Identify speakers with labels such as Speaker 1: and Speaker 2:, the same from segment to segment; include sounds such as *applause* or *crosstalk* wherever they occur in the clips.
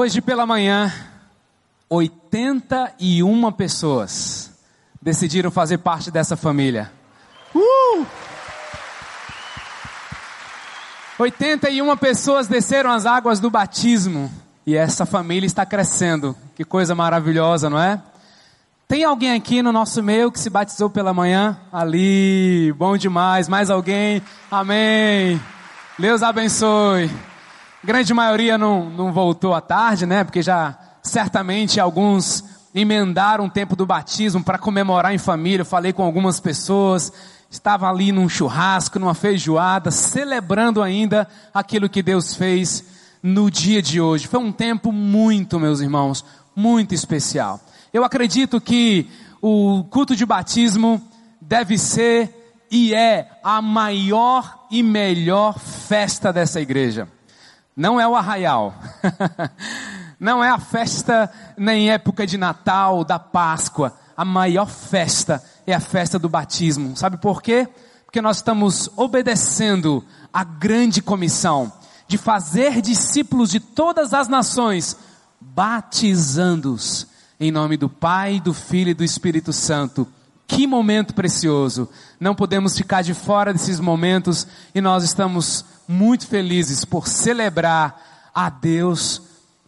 Speaker 1: Hoje pela manhã, 81 pessoas decidiram fazer parte dessa família. Uh! 81 pessoas desceram as águas do batismo e essa família está crescendo. Que coisa maravilhosa, não é? Tem alguém aqui no nosso meio que se batizou pela manhã? Ali, bom demais. Mais alguém? Amém. Deus abençoe. Grande maioria não, não voltou à tarde, né? Porque já certamente alguns emendaram o tempo do batismo para comemorar em família. Eu falei com algumas pessoas estava ali num churrasco, numa feijoada, celebrando ainda aquilo que Deus fez no dia de hoje. Foi um tempo muito, meus irmãos, muito especial. Eu acredito que o culto de batismo deve ser e é a maior e melhor festa dessa igreja. Não é o arraial. *laughs* Não é a festa nem época de Natal, da Páscoa. A maior festa é a festa do batismo. Sabe por quê? Porque nós estamos obedecendo a grande comissão de fazer discípulos de todas as nações, batizando-os em nome do Pai, do Filho e do Espírito Santo. Que momento precioso! Não podemos ficar de fora desses momentos e nós estamos muito felizes por celebrar a Deus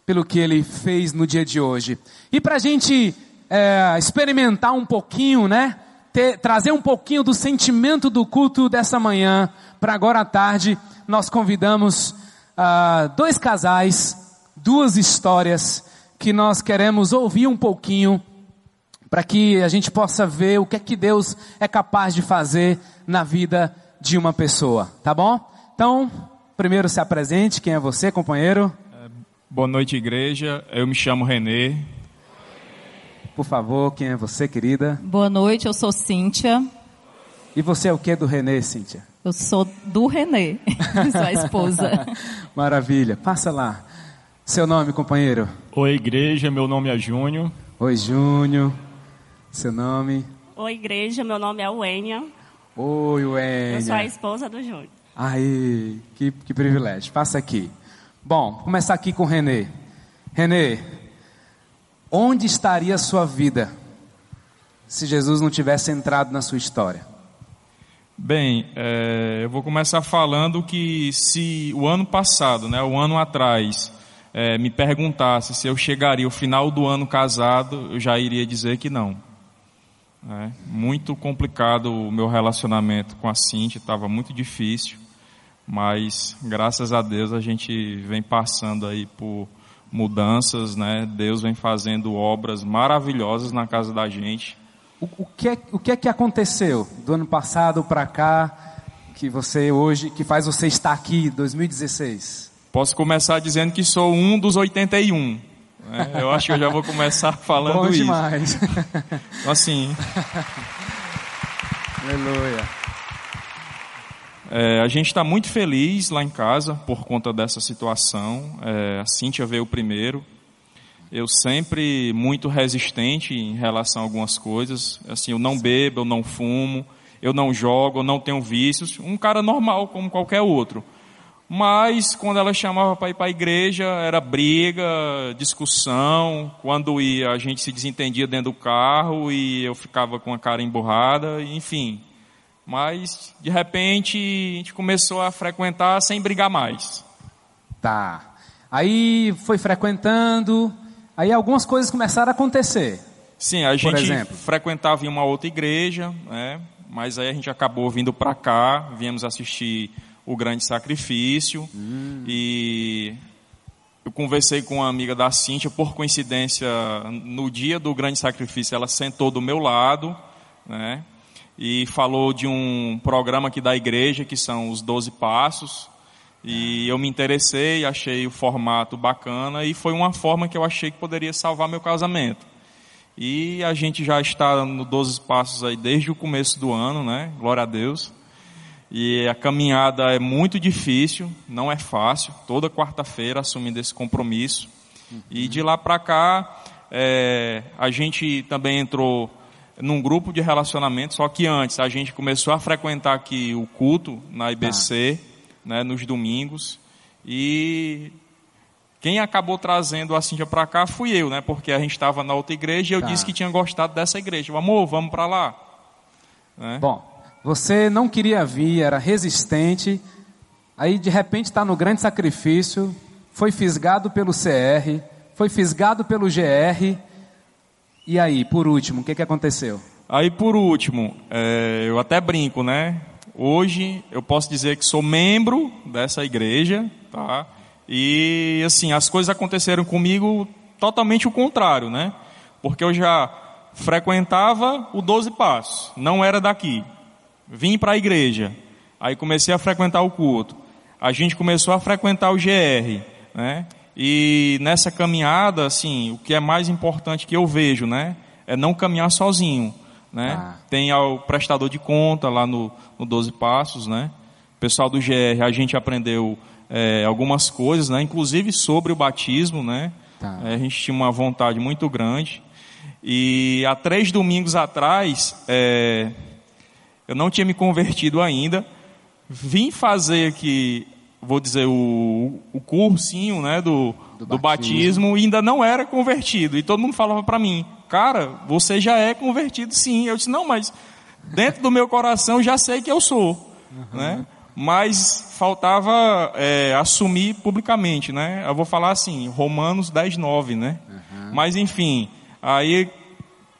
Speaker 1: pelo que Ele fez no dia de hoje. E para a gente é, experimentar um pouquinho, né? ter, trazer um pouquinho do sentimento do culto dessa manhã para agora à tarde, nós convidamos uh, dois casais, duas histórias que nós queremos ouvir um pouquinho para que a gente possa ver o que é que Deus é capaz de fazer na vida de uma pessoa, tá bom? Então, primeiro se apresente, quem é você, companheiro? É,
Speaker 2: boa noite, igreja. Eu me chamo Renê,
Speaker 1: por favor, quem é você, querida?
Speaker 3: Boa noite, eu sou Cíntia.
Speaker 1: E você é o que do Renê, Cíntia?
Speaker 3: Eu sou do Renê, *laughs* sua esposa. *laughs*
Speaker 1: Maravilha, passa lá. Seu nome, companheiro?
Speaker 2: Oi, igreja, meu nome é Júnior.
Speaker 1: Oi, Júnior. Seu nome?
Speaker 4: Oi, igreja, meu nome é Uênia.
Speaker 1: Oi, Uênia.
Speaker 4: Eu sou a esposa do Júnior.
Speaker 1: Aí, que, que privilégio. Passa aqui. Bom, vou começar aqui com Renê. Renê, Onde estaria a sua vida se Jesus não tivesse entrado na sua história?
Speaker 2: Bem, é, eu vou começar falando que se o ano passado, né, o ano atrás, é, me perguntasse se eu chegaria ao final do ano casado, eu já iria dizer que não. É, muito complicado o meu relacionamento com a Cintia, estava muito difícil, mas graças a Deus a gente vem passando aí por mudanças, né? Deus vem fazendo obras maravilhosas na casa da gente.
Speaker 1: O, o que, é, o que é que aconteceu do ano passado para cá que você hoje, que faz você estar aqui, 2016?
Speaker 2: Posso começar dizendo que sou um dos 81. Né? Eu acho que eu já vou começar *laughs* falando
Speaker 1: Bom
Speaker 2: isso.
Speaker 1: demais.
Speaker 2: Então, assim. *laughs*
Speaker 1: Aleluia.
Speaker 2: É, a gente está muito feliz lá em casa por conta dessa situação. É, a Cíntia veio primeiro. Eu sempre muito resistente em relação a algumas coisas. Assim, eu não bebo, eu não fumo, eu não jogo, eu não tenho vícios. Um cara normal como qualquer outro. Mas quando ela chamava para ir para a igreja, era briga, discussão. Quando ia, a gente se desentendia dentro do carro e eu ficava com a cara emburrada, enfim. Mas, de repente, a gente começou a frequentar sem brigar mais.
Speaker 1: Tá. Aí foi frequentando, aí algumas coisas começaram a acontecer.
Speaker 2: Sim, a gente exemplo. frequentava em uma outra igreja, né? mas aí a gente acabou vindo para cá, viemos assistir o grande sacrifício hum. e eu conversei com uma amiga da Cíntia, por coincidência, no dia do grande sacrifício, ela sentou do meu lado, né? E falou de um programa aqui da igreja, que são os 12 Passos. E eu me interessei, achei o formato bacana e foi uma forma que eu achei que poderia salvar meu casamento. E a gente já está no 12 Passos aí desde o começo do ano, né? Glória a Deus. E a caminhada é muito difícil, não é fácil. Toda quarta-feira assumindo esse compromisso. E de lá para cá, é, a gente também entrou num grupo de relacionamento, só que antes a gente começou a frequentar aqui o culto na IBC, ah. né, nos domingos, e Quem acabou trazendo a Cíntia para cá fui eu, né? Porque a gente estava na outra igreja e eu
Speaker 1: Tá.
Speaker 2: disse que tinha gostado dessa igreja. Amor, vamos para lá. Né?
Speaker 1: Bom, você não queria vir, era resistente, aí de repente está no grande sacrifício, foi fisgado pelo CR, foi fisgado pelo GR, e aí, por último, o que, que aconteceu?
Speaker 2: Aí, por último, é, eu até brinco, né? Hoje eu posso dizer que sou membro dessa igreja, tá? E, assim, as coisas aconteceram comigo totalmente o contrário, né? Porque eu já frequentava o 12 Passos, não era daqui. Vim para a igreja, aí comecei a frequentar o culto. A gente começou a frequentar o GR, né? E nessa caminhada, assim, o que é mais importante que eu vejo, né? É não caminhar sozinho, né?
Speaker 1: Ah.
Speaker 2: Tem o prestador de conta lá no, no 12 Passos, né? Pessoal do GR, a gente aprendeu é, algumas coisas, né? Inclusive sobre o batismo, né?
Speaker 1: Tá.
Speaker 2: É, a gente tinha uma vontade muito grande. E há três domingos atrás, é, eu não tinha me convertido ainda. Vim fazer aqui, vou dizer, o, o cursinho né, do,
Speaker 1: Do
Speaker 2: do,
Speaker 1: batismo.
Speaker 2: e ainda não era convertido. E todo mundo falava para mim, cara, você já é convertido sim. Eu disse, não, mas dentro do meu coração já sei que eu sou. Né? Mas faltava é, assumir publicamente. Né? Eu vou falar assim, Romanos 10, 9. Né? Mas enfim, aí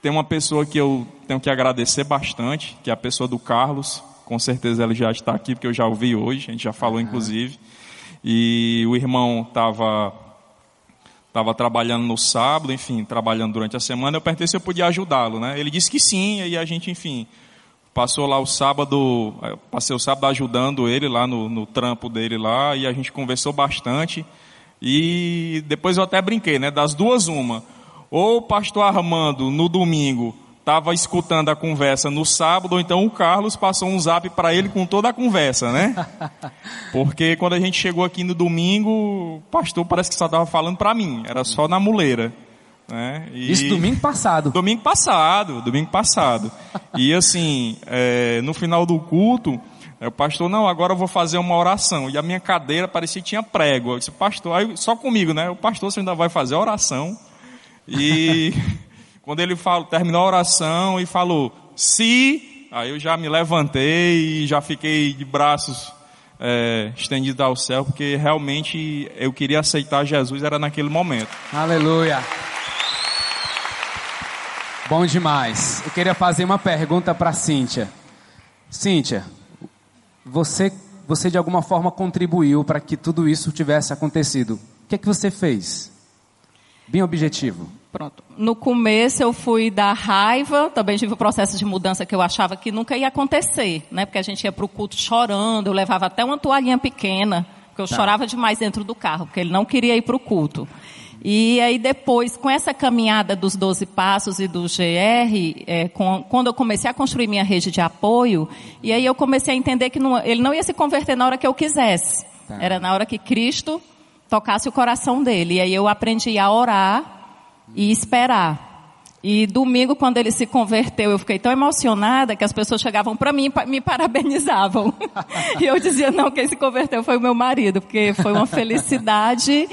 Speaker 2: tem uma pessoa que eu tenho que agradecer bastante, que é a pessoa do Carlos. Com certeza ele já está aqui, porque eu já ouvi hoje, a gente já falou inclusive. E o irmão estava estava trabalhando no sábado, enfim, trabalhando durante a semana. Eu perguntei se eu podia ajudá-lo, né? Ele disse que sim, e a gente, enfim, passou lá o sábado, passei o sábado ajudando ele lá no, no trampo dele lá, e a gente conversou bastante. E depois eu até brinquei, né? Das duas, uma. Ou o pastor Armando, no domingo, estava escutando a conversa no sábado, ou então o Carlos passou um zap para ele com toda a conversa, né? *laughs* Porque quando a gente chegou aqui no domingo, o pastor parece que só estava falando para mim, era só na muleira. Né? E-
Speaker 1: Isso domingo passado.
Speaker 2: Domingo passado, domingo passado. E assim, é, no final do culto, é, o pastor, não, agora eu vou fazer uma oração. E a minha cadeira parecia que tinha prego. Eu disse, pastor, aí, só comigo, né? O pastor, você ainda vai fazer a oração. E *laughs* quando ele falou, terminou a oração e falou, se, aí eu já me levantei e já fiquei de braços é, estendidos ao céu, porque realmente eu queria aceitar Jesus, era naquele momento.
Speaker 1: Aleluia. Bom demais. Eu queria fazer uma pergunta para Cíntia. Cíntia, você, você de alguma forma contribuiu para que tudo isso tivesse acontecido. O que é que você fez? Bem objetivo.
Speaker 3: Pronto. No começo eu fui da raiva, também tive o processo de mudança que eu achava que nunca ia acontecer, né? Porque a gente ia para o culto chorando, eu levava até uma toalhinha pequena, porque eu chorava demais dentro do carro, porque ele não queria ir para o culto. E aí depois, com essa caminhada dos 12 passos e do GR, é, com- quando eu comecei a construir minha rede de apoio, e aí eu comecei a entender que não- ele não ia se converter na hora que eu quisesse.
Speaker 1: Tá.
Speaker 3: Era na hora que Cristo tocasse o coração dele. E aí eu aprendi a orar e esperar. E domingo, quando ele se converteu, eu fiquei tão emocionada que as pessoas chegavam para mim e me parabenizavam. *laughs* e eu dizia, não, quem se converteu foi o meu marido, porque foi uma felicidade.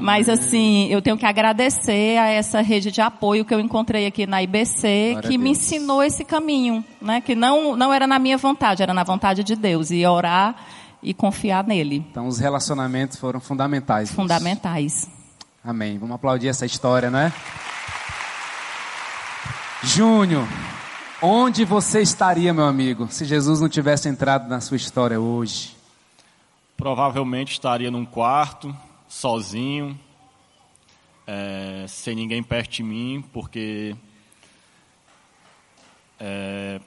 Speaker 3: Mas assim, eu tenho que agradecer a essa rede de apoio que eu encontrei aqui na IBC,
Speaker 1: Glória
Speaker 3: que me ensinou esse caminho, né? Que não, não era na minha vontade, era na vontade de Deus. E orar e confiar nele.
Speaker 1: Então os relacionamentos foram fundamentais.
Speaker 3: Fundamentais.
Speaker 1: Amém. Vamos aplaudir essa história, não é? Júnior, onde você estaria, meu amigo, se Jesus não tivesse entrado na sua história hoje?
Speaker 5: Provavelmente estaria num quarto, sozinho, é, sem ninguém perto de mim, porque é,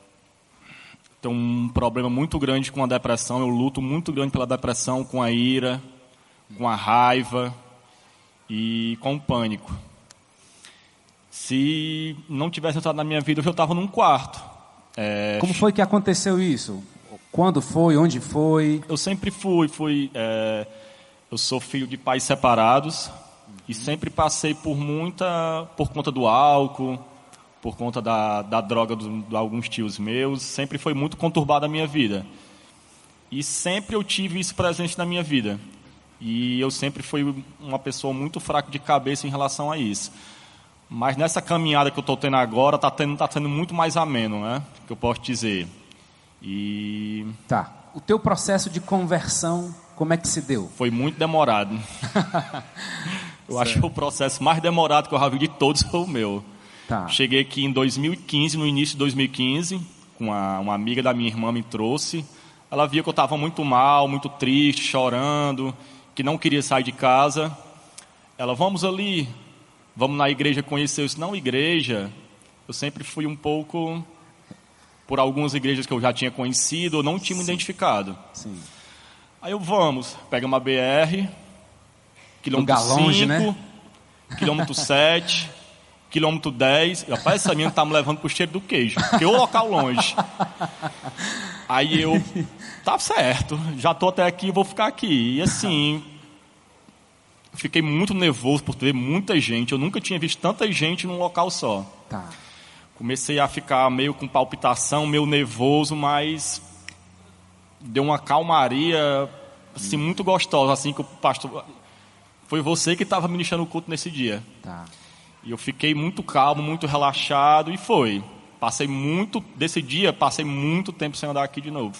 Speaker 5: tenho um problema muito grande com a depressão. Eu luto muito grande pela depressão, com a ira, com a raiva e com pânico. Se não tivesse entrado na minha vida, eu estava num quarto. É,
Speaker 1: Como foi que aconteceu isso? Quando foi? Onde foi?
Speaker 5: Eu sempre fui, fui. é, eu sou filho de pais separados e sempre passei por muita, por conta do álcool, por conta da, da droga do- de alguns tios meus, sempre foi muito conturbada a minha vida. E sempre eu tive isso presente na minha vida. E eu sempre fui uma pessoa muito fraca de cabeça em relação a isso. Mas nessa caminhada que eu estou tendo agora, está tendo, tá sendo muito mais ameno, né? Que eu posso dizer. E.
Speaker 1: Tá. O teu processo de conversão, como é que se deu?
Speaker 5: Foi muito demorado. *laughs* eu acho que o processo mais demorado que eu já vi de todos foi o meu. Tá. Cheguei aqui em 2015, no início de 2015, com uma, uma amiga da minha irmã me trouxe. Ela via que eu estava muito mal, muito triste, chorando, que não queria sair de casa. Ela, vamos ali, vamos na igreja conhecer. Eu disse, não, igreja. Eu sempre fui um pouco por algumas igrejas que eu já tinha conhecido ou não tinha me identificado. Sim. Aí eu, vamos, pega uma BR, quilômetro 5, né? quilômetro 7, quilômetro 10. Rapaz, essa menina tá me levando pro cheiro do queijo, porque o local longe. Aí eu, tá certo, já tô até aqui, vou ficar aqui. E assim, fiquei muito nervoso por ver muita gente. Eu nunca tinha visto tanta gente num local só. Tá. Comecei a ficar meio com palpitação, meio nervoso, mas deu uma calmaria assim muito gostosa, assim que o pastor foi você que estava ministrando o culto nesse dia. Tá. E eu fiquei muito calmo, muito relaxado e foi. Passei muito desse dia, passei muito tempo sem andar aqui de novo.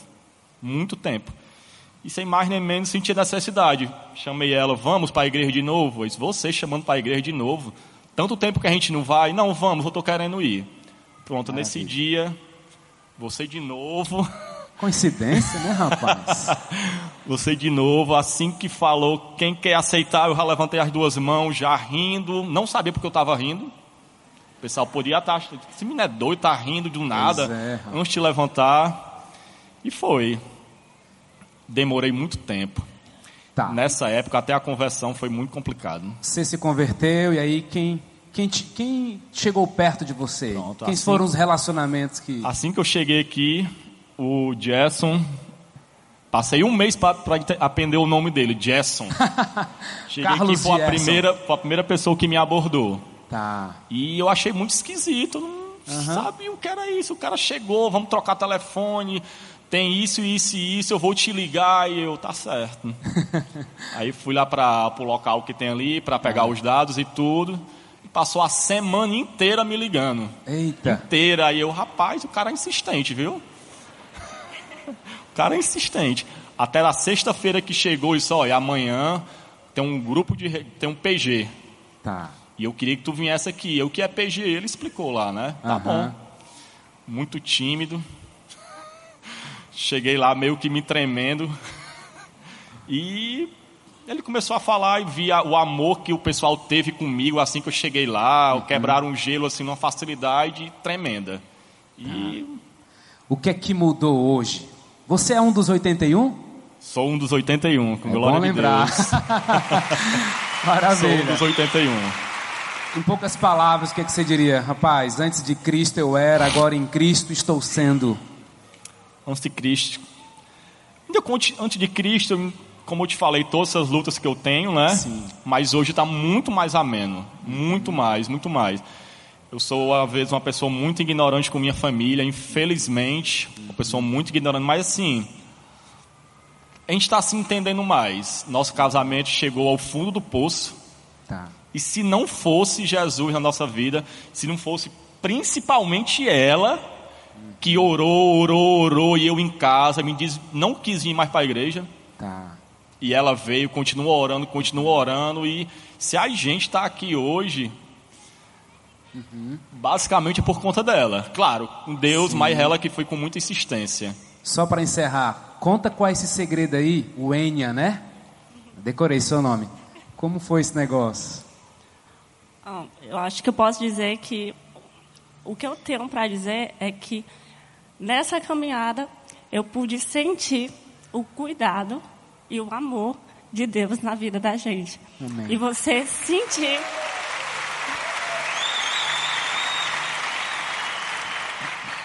Speaker 5: Muito tempo. E sem mais nem menos senti a necessidade. Chamei ela, vamos para a igreja de novo. Eu disse, você chamando para a igreja de novo. Tanto tempo que a gente não vai, não, vamos, eu estou querendo ir. Pronto, Maravilha. nesse dia, você de novo. *laughs*
Speaker 1: Coincidência, né, rapaz? *laughs*
Speaker 5: você de novo, assim que falou, quem quer aceitar, eu já levantei as duas mãos, já rindo. Não sabia porque eu estava rindo. O pessoal podia estar, esse menino é doido, está rindo do nada, é, antes de levantar. E foi. Demorei muito tempo. Tá. Nessa época, até a conversão foi muito complicado.
Speaker 1: Você se converteu e aí quem quem, te, quem chegou perto de você? Pronto, Quem assim, foram os relacionamentos que.
Speaker 5: Assim que eu cheguei aqui, o Jason. Passei um mês para aprender o nome dele, Jason. *laughs* cheguei Carlos aqui, foi a, primeira, foi a primeira pessoa que me abordou. Tá. E eu achei muito esquisito. Não uhum. sabia o que era isso. O cara chegou, vamos trocar telefone tem isso, isso e isso, eu vou te ligar e eu, tá certo. *laughs* Aí fui lá para o local que tem ali, para pegar os dados e tudo passou a semana inteira me ligando. Eita. Inteira. Aí eu, rapaz, o cara é insistente, viu? o cara é insistente. Até na sexta-feira que chegou isso, olha, amanhã tem um grupo de. tem um PG. Tá. E eu queria que tu viesse aqui. Eu que é PG, ele explicou lá, né? Tá bom. Muito tímido. Cheguei lá meio que me tremendo. E ele começou a falar e via o amor que o pessoal teve comigo assim que eu cheguei lá, uhum. quebraram um gelo assim numa facilidade tremenda. E
Speaker 1: o que é que mudou hoje? Você é um dos 81?
Speaker 5: Sou um dos 81, com é glória bom lembrar. de Deus. *laughs*
Speaker 1: Maravilha.
Speaker 5: Sou um dos 81.
Speaker 1: Em poucas palavras, o que, é que você diria? Rapaz, antes de Cristo eu era, agora em Cristo estou sendo.
Speaker 5: Antes de Cristo. Antes de Cristo, como eu te falei, todas essas lutas que eu tenho, né? Sim. Mas hoje está muito mais ameno. Muito mais, muito mais. Eu sou, às vezes, uma pessoa muito ignorante com minha família, infelizmente. Uma pessoa muito ignorante. Mas, assim, a gente está se entendendo mais. Nosso casamento chegou ao fundo do poço. Tá. E se não fosse Jesus na nossa vida, se não fosse principalmente ela, que orou, orou, orou, e eu em casa, me diz, não quis vir mais para a igreja. Tá. E ela veio, continua orando, continua orando. E se a gente está aqui hoje, uhum. basicamente é por conta dela. Claro, Deus, Sim. mas ela que foi com muita insistência.
Speaker 1: Só para encerrar, conta qual é esse segredo aí, o Enya, né? Decorei seu nome. Como foi esse negócio?
Speaker 4: Eu acho que eu posso dizer que o que eu tenho para dizer é que nessa caminhada eu pude sentir o cuidado e o amor de Deus na vida da gente. Amém. E você sentir.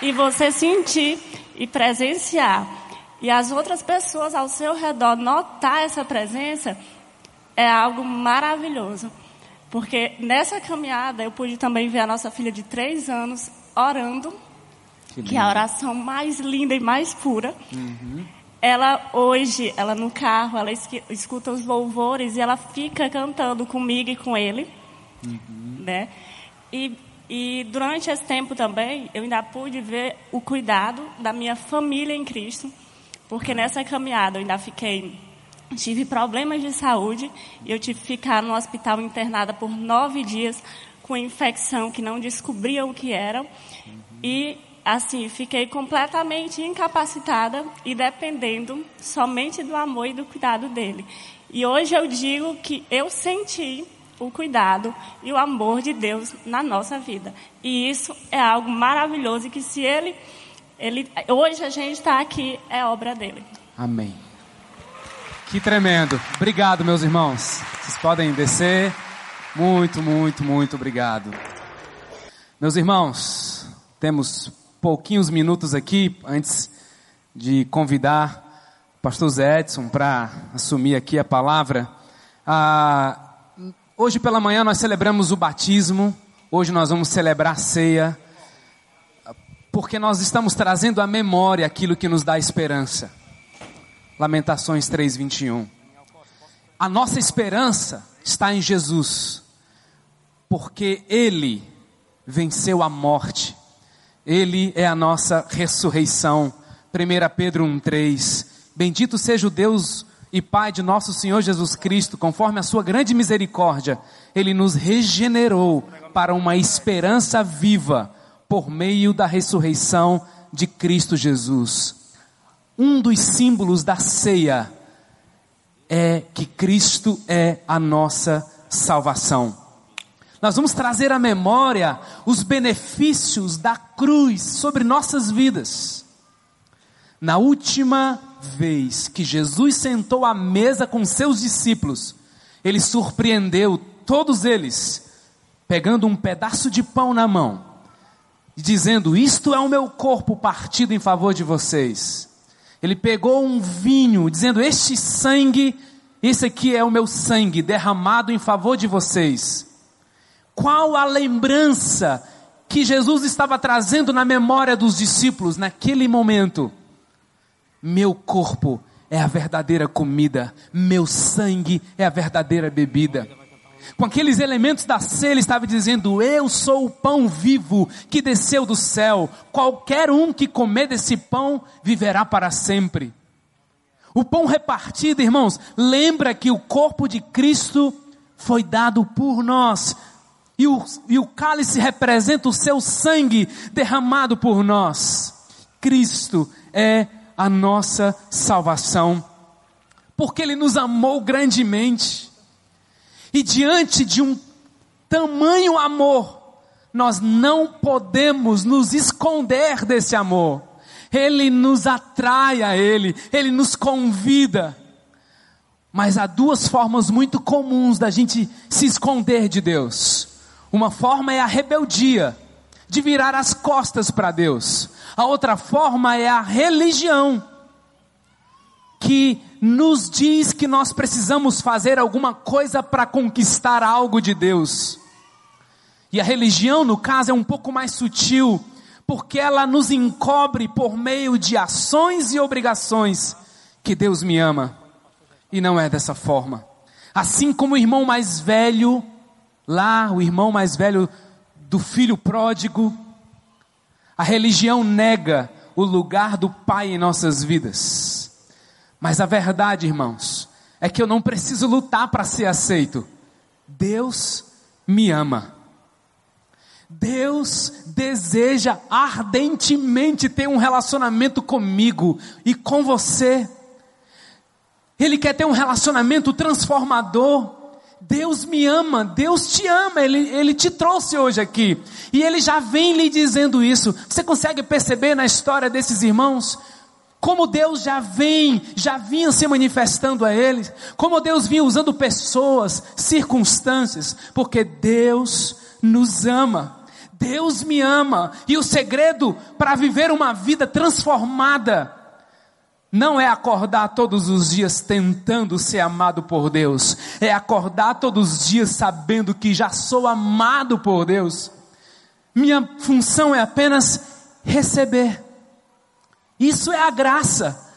Speaker 4: E você sentir e presenciar. E as outras pessoas ao seu redor notar essa presença é algo maravilhoso. Porque nessa caminhada eu pude também ver a nossa filha de três anos orando, que, que é a oração mais linda e mais pura. Uhum. ela hoje, ela no carro, ela escuta os louvores e ela fica cantando comigo e com ele, uhum. né? E, e durante esse tempo também, eu ainda pude ver o cuidado da minha família em Cristo, porque nessa caminhada eu ainda fiquei, tive problemas de saúde e eu tive que ficar no hospital internada por nove dias com infecção que não descobriam o que era. E assim, fiquei completamente incapacitada e dependendo somente do amor e do cuidado dele. E hoje eu digo que eu senti o cuidado e o amor de Deus na nossa vida. E isso é algo maravilhoso e que se ele, ele hoje a gente está aqui é obra dele.
Speaker 1: Amém. Que tremendo. Obrigado, meus irmãos. Vocês podem descer. Muito, muito, muito obrigado. Meus irmãos, temos pouquinhos minutos aqui antes de convidar o pastor Zé Edson para assumir aqui a palavra. Ah, hoje pela manhã nós celebramos o batismo, hoje nós vamos celebrar a ceia, porque nós estamos trazendo à memória aquilo que nos dá esperança. Lamentações 3:21. A nossa esperança está em Jesus, porque ele venceu a morte ele é a nossa ressurreição. 1 Pedro 1,3. Bendito seja o Deus e Pai de nosso Senhor Jesus Cristo, conforme a sua grande misericórdia, Ele nos regenerou para uma esperança viva por meio da ressurreição de Cristo Jesus. Um dos símbolos da ceia é que Cristo é a nossa salvação. Nós vamos trazer à memória os benefícios da cruz sobre nossas vidas. Na última vez que Jesus sentou à mesa com seus discípulos, ele surpreendeu todos eles, pegando um pedaço de pão na mão e dizendo: Isto é o meu corpo partido em favor de vocês. Ele pegou um vinho, dizendo: Este sangue, esse aqui é o meu sangue derramado em favor de vocês. Qual a lembrança que Jesus estava trazendo na memória dos discípulos naquele momento? Meu corpo é a verdadeira comida, meu sangue é a verdadeira bebida. Com aqueles elementos da ceia, ele estava dizendo: Eu sou o pão vivo que desceu do céu. Qualquer um que comer desse pão viverá para sempre. O pão repartido, irmãos, lembra que o corpo de Cristo foi dado por nós e o, e o cálice representa o seu sangue derramado por nós. Cristo é a nossa salvação, porque Ele nos amou grandemente, e diante de um tamanho amor, nós não podemos nos esconder desse amor. Ele nos atrai a Ele, Ele nos convida. Mas há duas formas muito comuns da gente se esconder de Deus. Uma forma é a rebeldia, de virar as costas para Deus. A outra forma é a religião, que nos diz que nós precisamos fazer alguma coisa para conquistar algo de Deus. E a religião, no caso, é um pouco mais sutil, porque ela nos encobre por meio de ações e obrigações que Deus me ama. E não é dessa forma. Assim como o irmão mais velho Lá, o irmão mais velho do filho pródigo. A religião nega o lugar do pai em nossas vidas. Mas a verdade, irmãos, é que eu não preciso lutar para ser aceito. Deus me ama. Deus deseja ardentemente ter um relacionamento comigo e com você. Ele quer ter um relacionamento transformador. Deus me ama, Deus te ama, Ele, Ele te trouxe hoje aqui. E Ele já vem lhe dizendo isso. Você consegue perceber na história desses irmãos? Como Deus já vem, já vinha se manifestando a eles. Como Deus vinha usando pessoas, circunstâncias. Porque Deus nos ama. Deus me ama. E o segredo para viver uma vida transformada não é acordar todos os dias tentando ser amado por Deus, é acordar todos os dias sabendo que já sou amado por Deus. Minha função é apenas receber. Isso é a graça.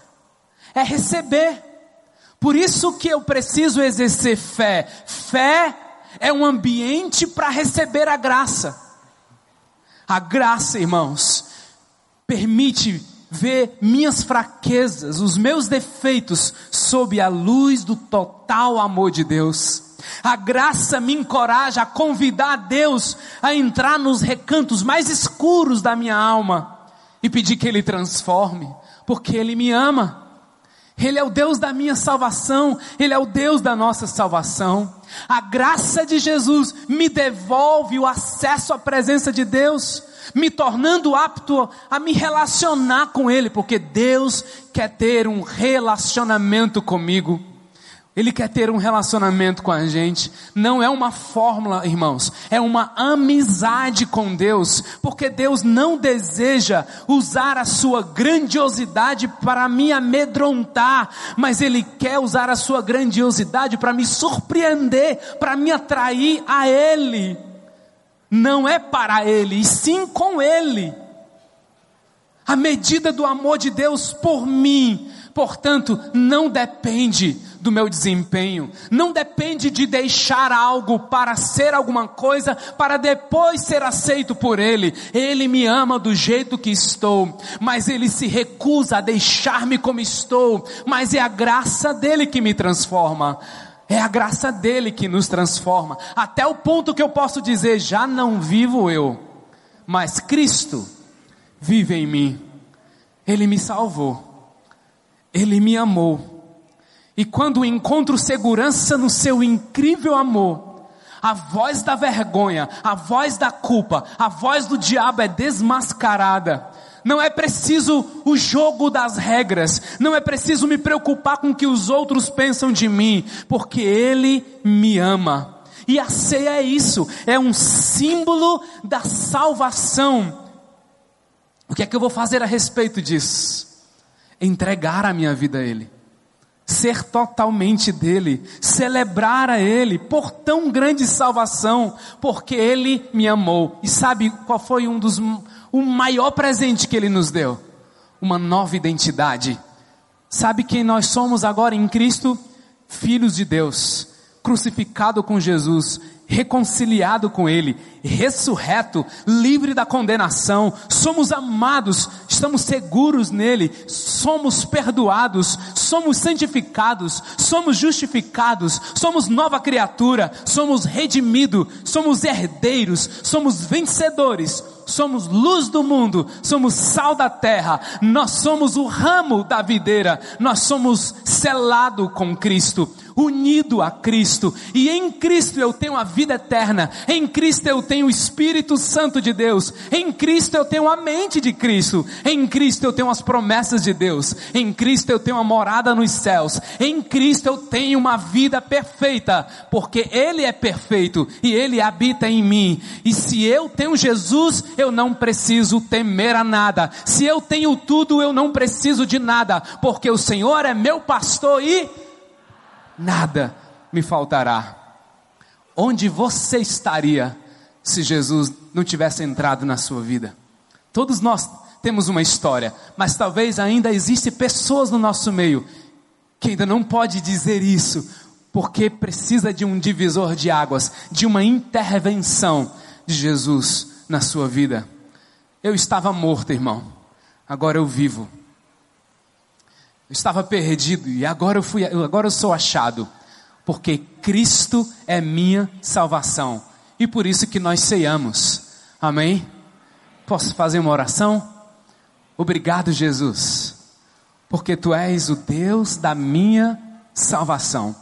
Speaker 1: é receber. Por isso que eu preciso exercer fé. Fé é um ambiente para receber a graça. A graça, irmãos, permite ver minhas fraquezas, os meus defeitos, sob a luz do total amor de Deus. A graça me encoraja a convidar Deus a entrar nos recantos mais escuros da minha alma e pedir que Ele transforme, porque Ele me ama. Ele é o Deus da minha salvação, Ele é o Deus da nossa salvação. A graça de Jesus me devolve o acesso à presença de Deus, me tornando apto a me relacionar com Ele, porque Deus quer ter um relacionamento comigo. Ele quer ter um relacionamento com a gente. Não é uma fórmula, irmãos. É uma amizade com Deus. Porque Deus não deseja usar a sua grandiosidade para me amedrontar. Mas Ele quer usar a sua grandiosidade para me surpreender, para me atrair a Ele. Não é para Ele, e sim com Ele. A medida do amor de Deus por mim, portanto, não depende do meu desempenho, não depende de deixar algo para ser alguma coisa, para depois ser aceito por Ele. Ele me ama do jeito que estou, mas Ele se recusa a deixar-me como estou, mas é a graça dele que me transforma. É a graça dele que nos transforma, até o ponto que eu posso dizer: já não vivo eu, mas Cristo vive em mim. Ele me salvou, Ele me amou, e quando encontro segurança no seu incrível amor, a voz da vergonha, a voz da culpa, a voz do diabo é desmascarada. Não é preciso o jogo das regras, não é preciso me preocupar com o que os outros pensam de mim, porque Ele me ama. E a ceia é isso, é um símbolo da salvação. O que é que eu vou fazer a respeito disso? Entregar a minha vida a Ele ser totalmente dele, celebrar a ele por tão grande salvação, porque ele me amou. E sabe qual foi um dos o maior presente que ele nos deu? Uma nova identidade. Sabe quem nós somos agora em Cristo? Filhos de Deus, crucificado com Jesus, reconciliado com Ele, ressurreto, livre da condenação, somos amados, estamos seguros nele, somos perdoados, somos santificados, somos justificados, somos nova criatura, somos redimidos, somos herdeiros, somos vencedores, somos luz do mundo, somos sal da terra, nós somos o ramo da videira, nós somos selado com Cristo unido a Cristo, e em Cristo eu tenho a vida eterna, em Cristo eu tenho o Espírito Santo de Deus, em Cristo eu tenho a mente de Cristo, em Cristo eu tenho as promessas de Deus, em Cristo eu tenho a morada nos céus, em Cristo eu tenho uma vida perfeita, porque Ele é perfeito e Ele habita em mim, e se eu tenho Jesus, eu não preciso temer a nada, se eu tenho tudo, eu não preciso de nada, porque o Senhor é meu pastor e nada me faltará. Onde você estaria se Jesus não tivesse entrado na sua vida? Todos nós temos uma história, mas talvez ainda existem pessoas no nosso meio que ainda não pode dizer isso, porque precisa de um divisor de águas, de uma intervenção de Jesus na sua vida. Eu estava morto, irmão. Agora eu vivo. Eu estava perdido e agora eu fui, agora eu sou achado, porque Cristo é minha salvação. E por isso que nós ceiamos. Amém? Posso fazer uma oração? Obrigado, Jesus, porque tu és o Deus da minha salvação.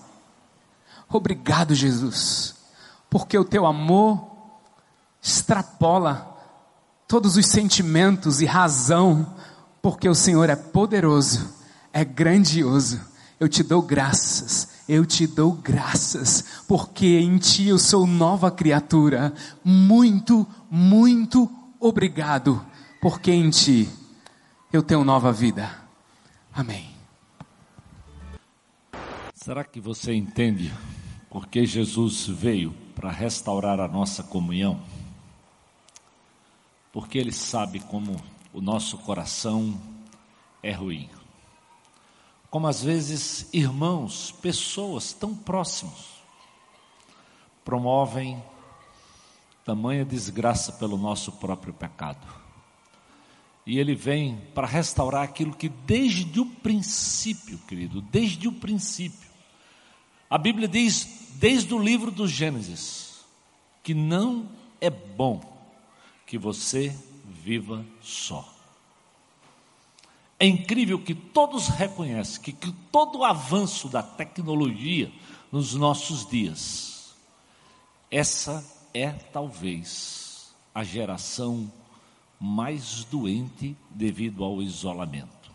Speaker 1: Obrigado, Jesus, porque o teu amor extrapola todos os sentimentos e razão, porque o Senhor é poderoso é grandioso. Eu te dou graças, eu te dou graças, porque em ti eu sou nova criatura. Muito, muito obrigado, porque em ti eu tenho nova vida. Amém.
Speaker 6: Será que você entende porque Jesus veio para restaurar a nossa comunhão? Porque Ele sabe como o nosso coração é ruim como às vezes irmãos, pessoas tão próximos, promovem tamanha desgraça pelo nosso próprio pecado. E ele vem para restaurar aquilo que desde o princípio, querido, desde o princípio, a Bíblia diz, desde o livro do Gênesis, que não é bom que você viva só. É incrível que todos reconhecem que, que todo o avanço da tecnologia nos nossos dias, essa é talvez a geração mais doente devido ao isolamento.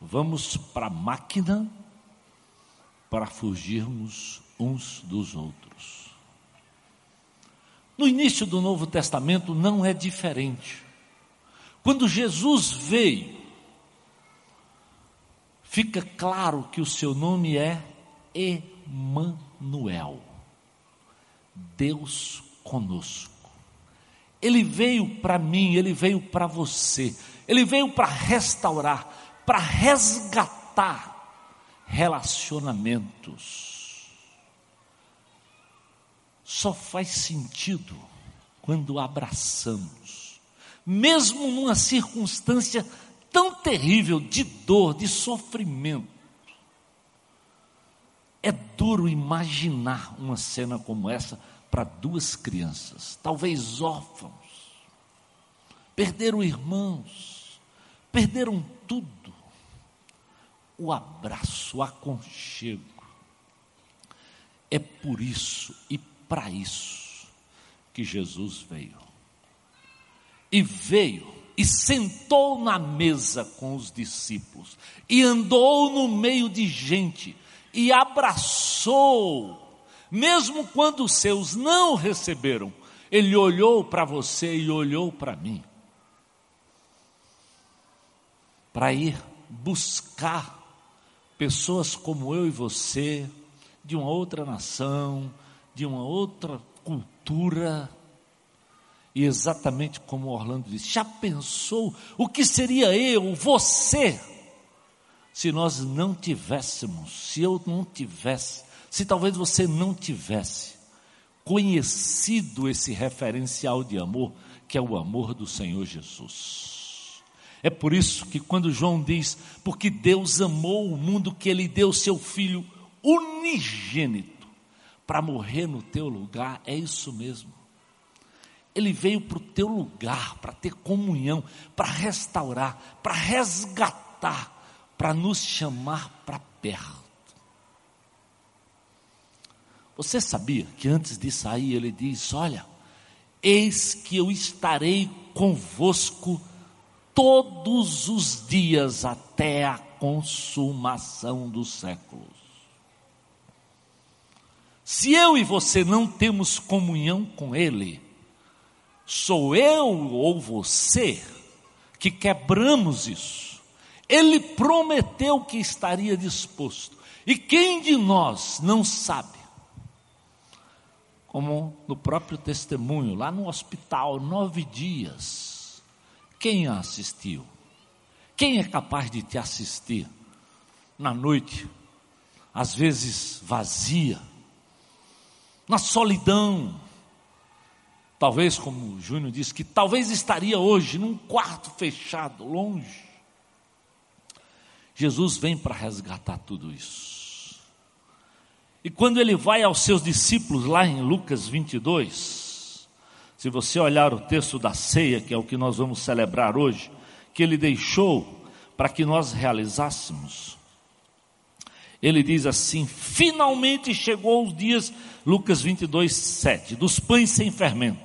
Speaker 6: Vamos para a máquina para fugirmos uns dos outros. No início do Novo Testamento não é diferente. Quando Jesus veio, fica claro que o seu nome é Emanuel. Deus conosco. Ele veio para mim, ele veio para você. Ele veio para restaurar, para resgatar relacionamentos. Só faz sentido quando abraçamos, mesmo numa circunstância tão terrível de dor, de sofrimento. É duro imaginar uma cena como essa para duas crianças, talvez órfãos, perderam irmãos, perderam tudo o abraço, o aconchego. É por isso e para isso que Jesus veio. E veio e sentou na mesa com os discípulos, e andou no meio de gente, e abraçou, mesmo quando os seus não receberam, ele olhou para você e olhou para mim, para ir buscar pessoas como eu e você, de uma outra nação, de uma outra cultura. E exatamente como Orlando disse, já pensou o que seria eu, você, se nós não tivéssemos, se eu não tivesse, se talvez você não tivesse conhecido esse referencial de amor, que é o amor do Senhor Jesus. É por isso que quando João diz, porque Deus amou o mundo que ele deu seu filho unigênito para morrer no teu lugar, é isso mesmo. Ele veio para o teu lugar, para ter comunhão, para restaurar, para resgatar, para nos chamar para perto. Você sabia que antes de sair ele diz: Olha, eis que eu estarei convosco todos os dias até a consumação dos séculos. Se eu e você não temos comunhão com Ele, sou eu ou você que quebramos isso. Ele prometeu que estaria disposto. E quem de nós não sabe? Como no próprio testemunho, lá no hospital, nove dias quem a assistiu? Quem é capaz de te assistir na noite, às vezes vazia, na solidão? Talvez, como o Júnior disse, que talvez estaria hoje num quarto fechado, longe. Jesus vem para resgatar tudo isso. E quando ele vai aos seus discípulos, lá em Lucas 22, se você olhar o texto da ceia, que é o que nós vamos celebrar hoje, que ele deixou para que nós realizássemos. Ele diz assim: finalmente chegou os dias, Lucas 22, 7, dos pães sem fermento,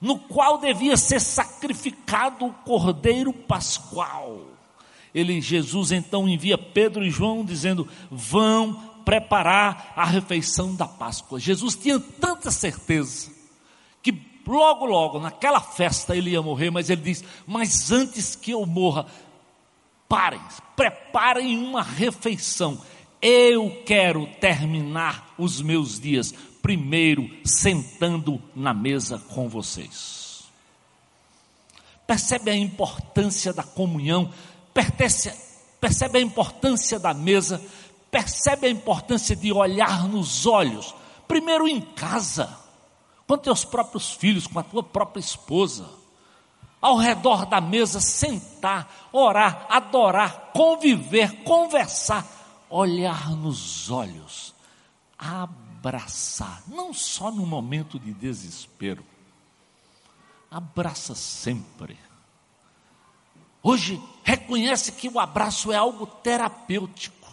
Speaker 6: no qual devia ser sacrificado o cordeiro pascual. Ele, Jesus, então envia Pedro e João dizendo: vão preparar a refeição da Páscoa. Jesus tinha tanta certeza que Logo, logo, naquela festa ele ia morrer, mas ele diz: Mas antes que eu morra, parem, preparem uma refeição. Eu quero terminar os meus dias primeiro sentando na mesa com vocês. Percebe a importância da comunhão? Percebe a importância da mesa, percebe a importância de olhar nos olhos, primeiro em casa, com teus próprios filhos, com a tua própria esposa, ao redor da mesa, sentar, orar, adorar, conviver, conversar, olhar nos olhos, abraçar, não só no momento de desespero, abraça sempre. Hoje reconhece que o abraço é algo terapêutico,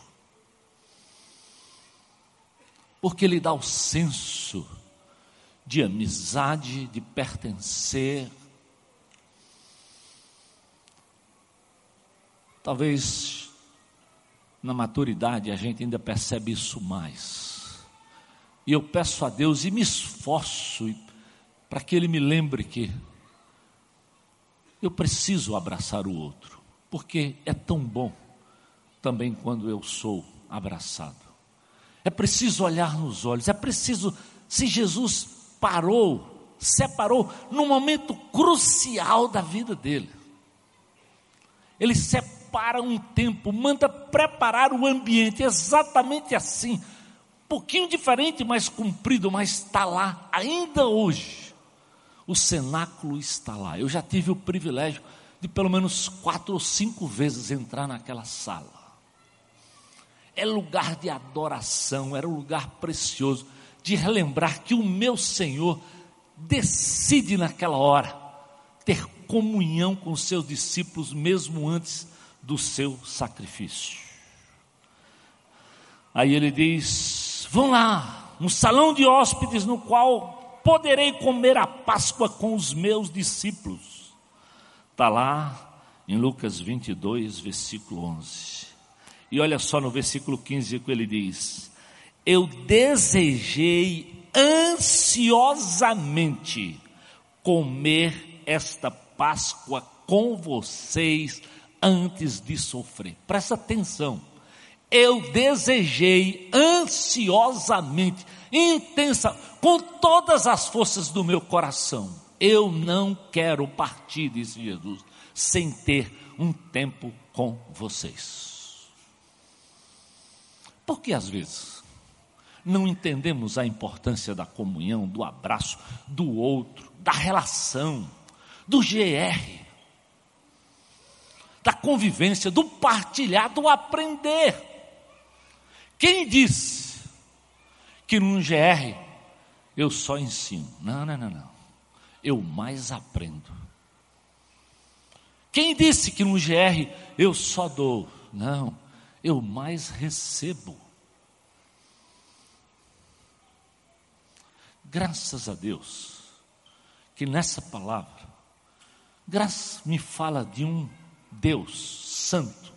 Speaker 6: porque ele dá o senso de amizade, de pertencer. Talvez na maturidade a gente ainda percebe isso mais. E eu peço a Deus e me esforço para que Ele me lembre que eu preciso abraçar o outro, porque é tão bom também quando eu sou abraçado. É preciso olhar nos olhos, é preciso, se Jesus parou, separou num momento crucial da vida dele. Ele separa um tempo, manda preparar o ambiente exatamente assim, um pouquinho diferente, mas comprido, mas está lá ainda hoje o cenáculo está lá. Eu já tive o privilégio de pelo menos quatro ou cinco vezes entrar naquela sala. É lugar de adoração, era um lugar precioso de relembrar que o meu Senhor decide naquela hora ter comunhão com os seus discípulos mesmo antes do seu sacrifício. Aí ele diz: Vão lá, no salão de hóspedes no qual poderei comer a Páscoa com os meus discípulos. Está lá em Lucas 22, versículo 11. E olha só no versículo 15 que ele diz: Eu desejei ansiosamente comer esta Páscoa com vocês antes de sofrer. Presta atenção. Eu desejei ansiosamente intensa, com todas as forças do meu coração. Eu não quero partir, disse Jesus, sem ter um tempo com vocês. Porque às vezes não entendemos a importância da comunhão, do abraço, do outro, da relação, do GR, da convivência, do partilhar, do aprender. Quem disse que num GR eu só ensino. Não, não, não, não. Eu mais aprendo. Quem disse que no GR eu só dou? Não, eu mais recebo. Graças a Deus, que nessa palavra, graça me fala de um Deus santo,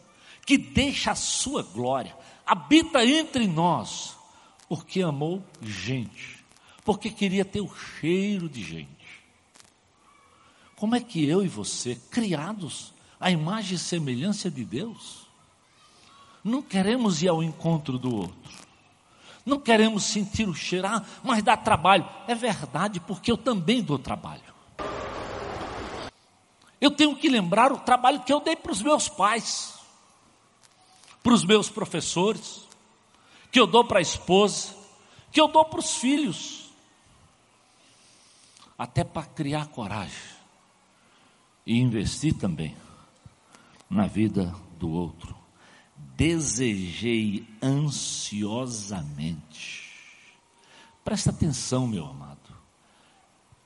Speaker 6: que deixa a sua glória, habita entre nós, porque amou gente, porque queria ter o cheiro de gente. Como é que eu e você, criados à imagem e semelhança de Deus, não queremos ir ao encontro do outro? Não queremos sentir o cheiro, ah, mas dá trabalho. É verdade, porque eu também dou trabalho. Eu tenho que lembrar o trabalho que eu dei para os meus pais, para os meus professores, que eu dou para a esposa, que eu dou para os filhos, até para criar coragem e investir também na vida do outro. Desejei ansiosamente. Presta atenção, meu amado.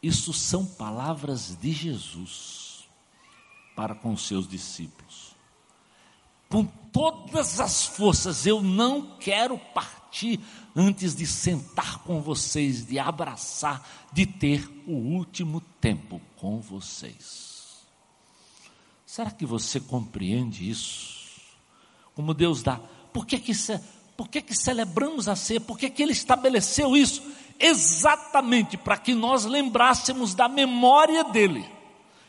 Speaker 6: Isso são palavras de Jesus para com seus discípulos com todas as forças, eu não quero partir antes de sentar com vocês, de abraçar, de ter o último tempo com vocês. Será que você compreende isso? Como Deus dá? Por que que, por que, que celebramos a ceia? Por que, que Ele estabeleceu isso? Exatamente para que nós lembrássemos da memória dEle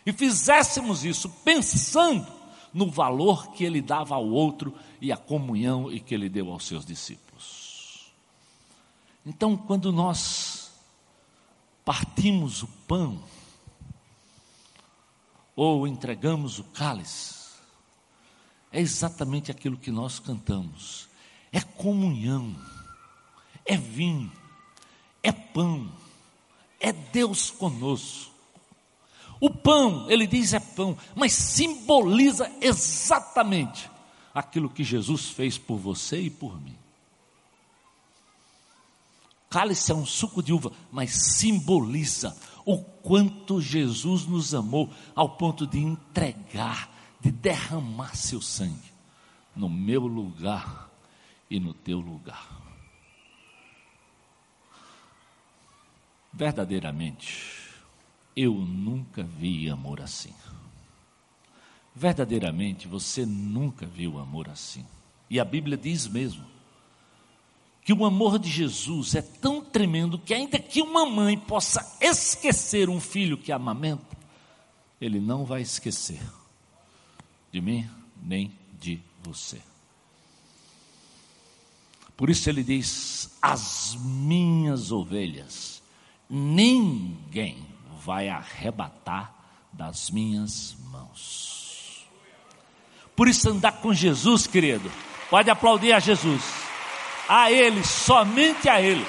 Speaker 6: e fizéssemos isso pensando no valor que ele dava ao outro e a comunhão e que ele deu aos seus discípulos. Então, quando nós partimos o pão, ou entregamos o cálice, é exatamente aquilo que nós cantamos: é comunhão, é vinho, é pão, é Deus conosco. O pão, ele diz é pão, mas simboliza exatamente aquilo que Jesus fez por você e por mim. Cálice é um suco de uva, mas simboliza o quanto Jesus nos amou ao ponto de entregar, de derramar seu sangue no meu lugar e no teu lugar. Verdadeiramente, eu nunca vi amor assim. Verdadeiramente, você nunca viu amor assim. E a Bíblia diz mesmo que o amor de Jesus é tão tremendo que, ainda que uma mãe possa esquecer um filho que amamenta, ele não vai esquecer de mim nem de você. Por isso ele diz: As minhas ovelhas, ninguém vai arrebatar das minhas mãos. Por isso, andar com Jesus, querido, pode aplaudir a Jesus, a Ele, somente a Ele.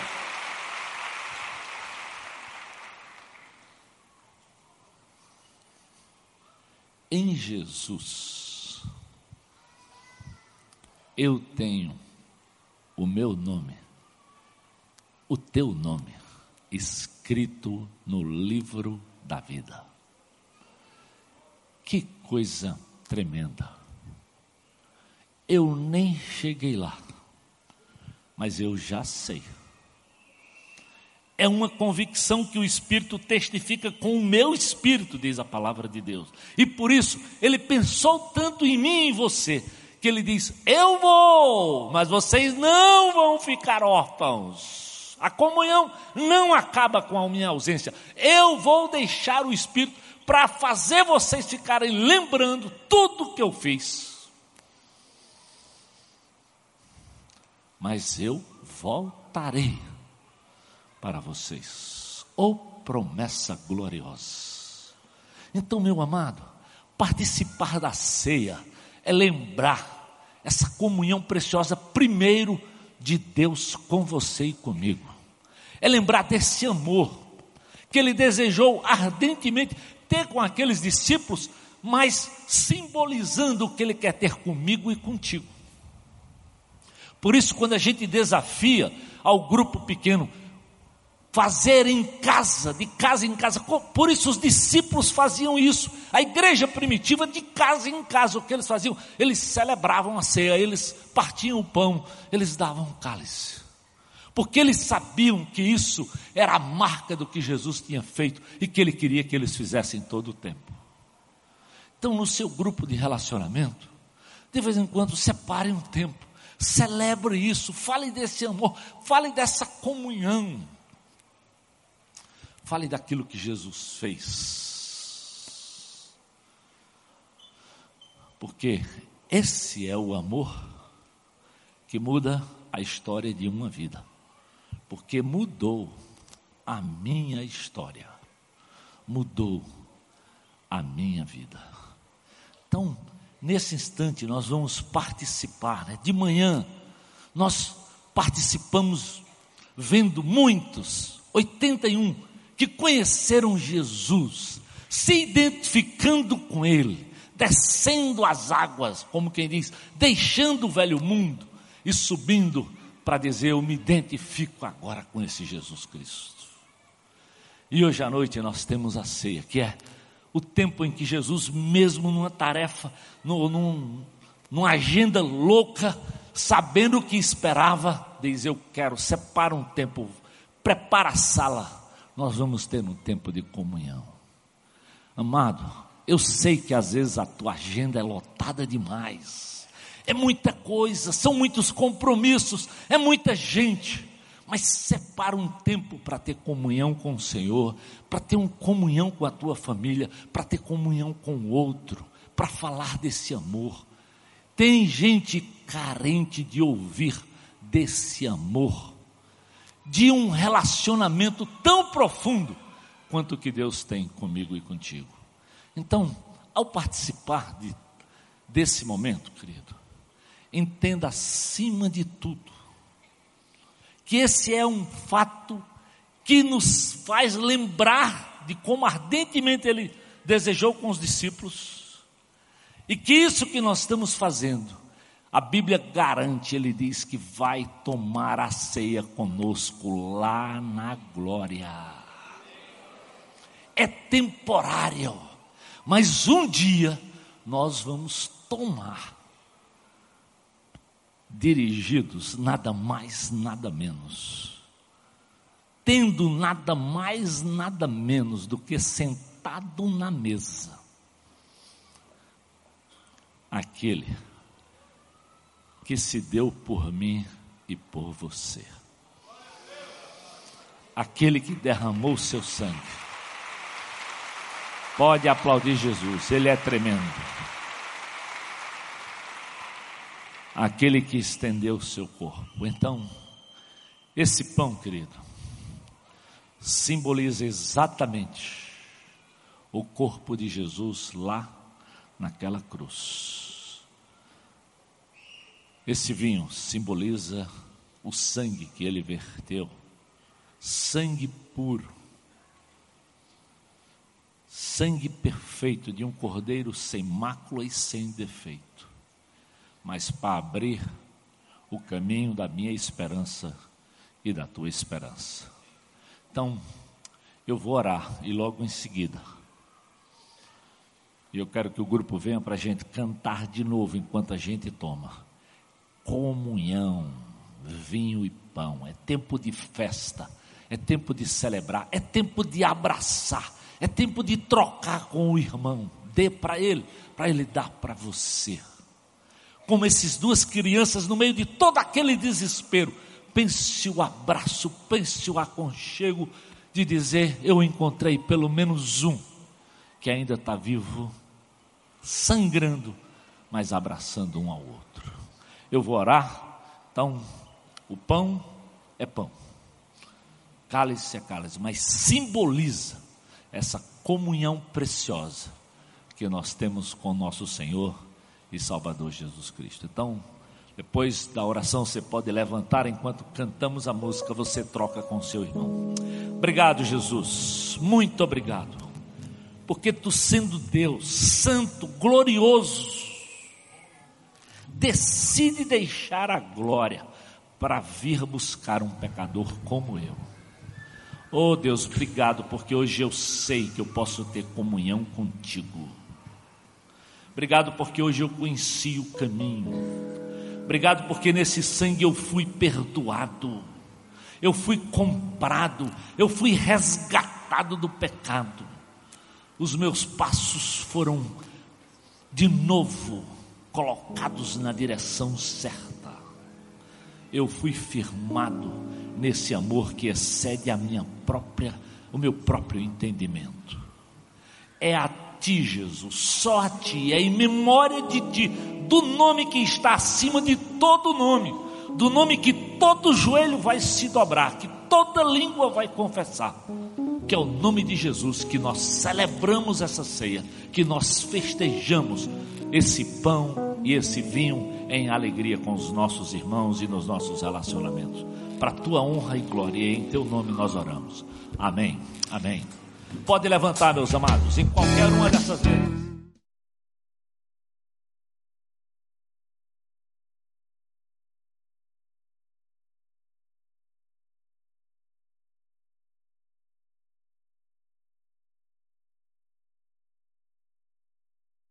Speaker 6: Em Jesus, eu tenho o meu nome, o teu nome escrito no livro da vida. Que coisa tremenda. Eu nem cheguei lá, mas eu já sei. É uma convicção que o Espírito testifica com o meu espírito, diz a palavra de Deus. E por isso, ele pensou tanto em mim e em você, que ele diz: Eu vou, mas vocês não vão ficar órfãos. A comunhão não acaba com a minha ausência. Eu vou deixar o Espírito para fazer vocês ficarem lembrando tudo que eu fiz. Mas eu voltarei para vocês. Oh promessa gloriosa. Então, meu amado, participar da ceia é lembrar essa comunhão preciosa primeiro de Deus com você e comigo. É lembrar desse amor que ele desejou ardentemente ter com aqueles discípulos, mas simbolizando o que ele quer ter comigo e contigo. Por isso, quando a gente desafia ao grupo pequeno, fazer em casa, de casa em casa. Por isso os discípulos faziam isso. A igreja primitiva, de casa em casa, o que eles faziam? Eles celebravam a ceia, eles partiam o pão, eles davam cálice. Porque eles sabiam que isso era a marca do que Jesus tinha feito e que ele queria que eles fizessem todo o tempo. Então, no seu grupo de relacionamento, de vez em quando separe um tempo, celebre isso, fale desse amor, fale dessa comunhão Fale daquilo que Jesus fez. Porque esse é o amor que muda a história de uma vida. Porque mudou a minha história. Mudou a minha vida. Então, nesse instante, nós vamos participar. Né? De manhã, nós participamos vendo muitos, 81 que conheceram Jesus, se identificando com Ele, descendo as águas, como quem diz, deixando o velho mundo e subindo para dizer: Eu me identifico agora com esse Jesus Cristo. E hoje à noite nós temos a ceia, que é o tempo em que Jesus, mesmo numa tarefa, num, numa agenda louca, sabendo o que esperava, diz: Eu quero, separa um tempo, prepara a sala nós vamos ter um tempo de comunhão. Amado, eu sei que às vezes a tua agenda é lotada demais, é muita coisa, são muitos compromissos, é muita gente, mas separa um tempo para ter comunhão com o Senhor, para ter uma comunhão com a tua família, para ter comunhão com o outro, para falar desse amor. Tem gente carente de ouvir desse amor de um relacionamento tão profundo quanto o que Deus tem comigo e contigo. Então, ao participar de, desse momento, querido, entenda acima de tudo que esse é um fato que nos faz lembrar de como ardentemente ele desejou com os discípulos, e que isso que nós estamos fazendo, a Bíblia garante, ele diz que vai tomar a ceia conosco lá na glória. É temporário, mas um dia nós vamos tomar. Dirigidos nada mais, nada menos, tendo nada mais, nada menos do que sentado na mesa, aquele que se deu por mim e por você, aquele que derramou seu sangue. Pode aplaudir Jesus, ele é tremendo. aquele que estendeu o seu corpo. Então, esse pão, querido, simboliza exatamente o corpo de Jesus lá naquela cruz. Esse vinho simboliza o sangue que ele verteu, sangue puro, sangue perfeito de um cordeiro sem mácula e sem defeito mas para abrir o caminho da minha esperança e da tua esperança. Então, eu vou orar e logo em seguida, eu quero que o grupo venha para a gente cantar de novo enquanto a gente toma. Comunhão, vinho e pão, é tempo de festa, é tempo de celebrar, é tempo de abraçar, é tempo de trocar com o irmão. Dê para ele, para ele dar para você como essas duas crianças no meio de todo aquele desespero. Pense o abraço, pense o aconchego de dizer: Eu encontrei pelo menos um que ainda está vivo, sangrando, mas abraçando um ao outro. Eu vou orar, então, o pão é pão, cálice é cálice, mas simboliza essa comunhão preciosa que nós temos com nosso Senhor e Salvador Jesus Cristo. Então, depois da oração, você pode levantar enquanto cantamos a música, você troca com seu irmão. Obrigado, Jesus, muito obrigado, porque tu, sendo Deus, santo, glorioso, decide deixar a glória para vir buscar um pecador como eu. Oh Deus, obrigado, porque hoje eu sei que eu posso ter comunhão contigo. Obrigado porque hoje eu conheci o caminho. Obrigado porque nesse sangue eu fui perdoado. Eu fui comprado, eu fui resgatado do pecado. Os meus passos foram de novo colocados na direção certa. Eu fui firmado nesse amor que excede a minha própria, o meu próprio entendimento. É a ti, Jesus, só a ti, é em memória de ti, do nome que está acima de todo nome, do nome que todo joelho vai se dobrar, que toda língua vai confessar, que é o nome de Jesus que nós celebramos essa ceia, que nós festejamos esse pão e esse vinho em alegria com os nossos irmãos e nos nossos relacionamentos. Para tua honra e glória, em teu nome nós oramos. Amém. Amém. Pode levantar, meus amados, em qualquer uma dessas vezes.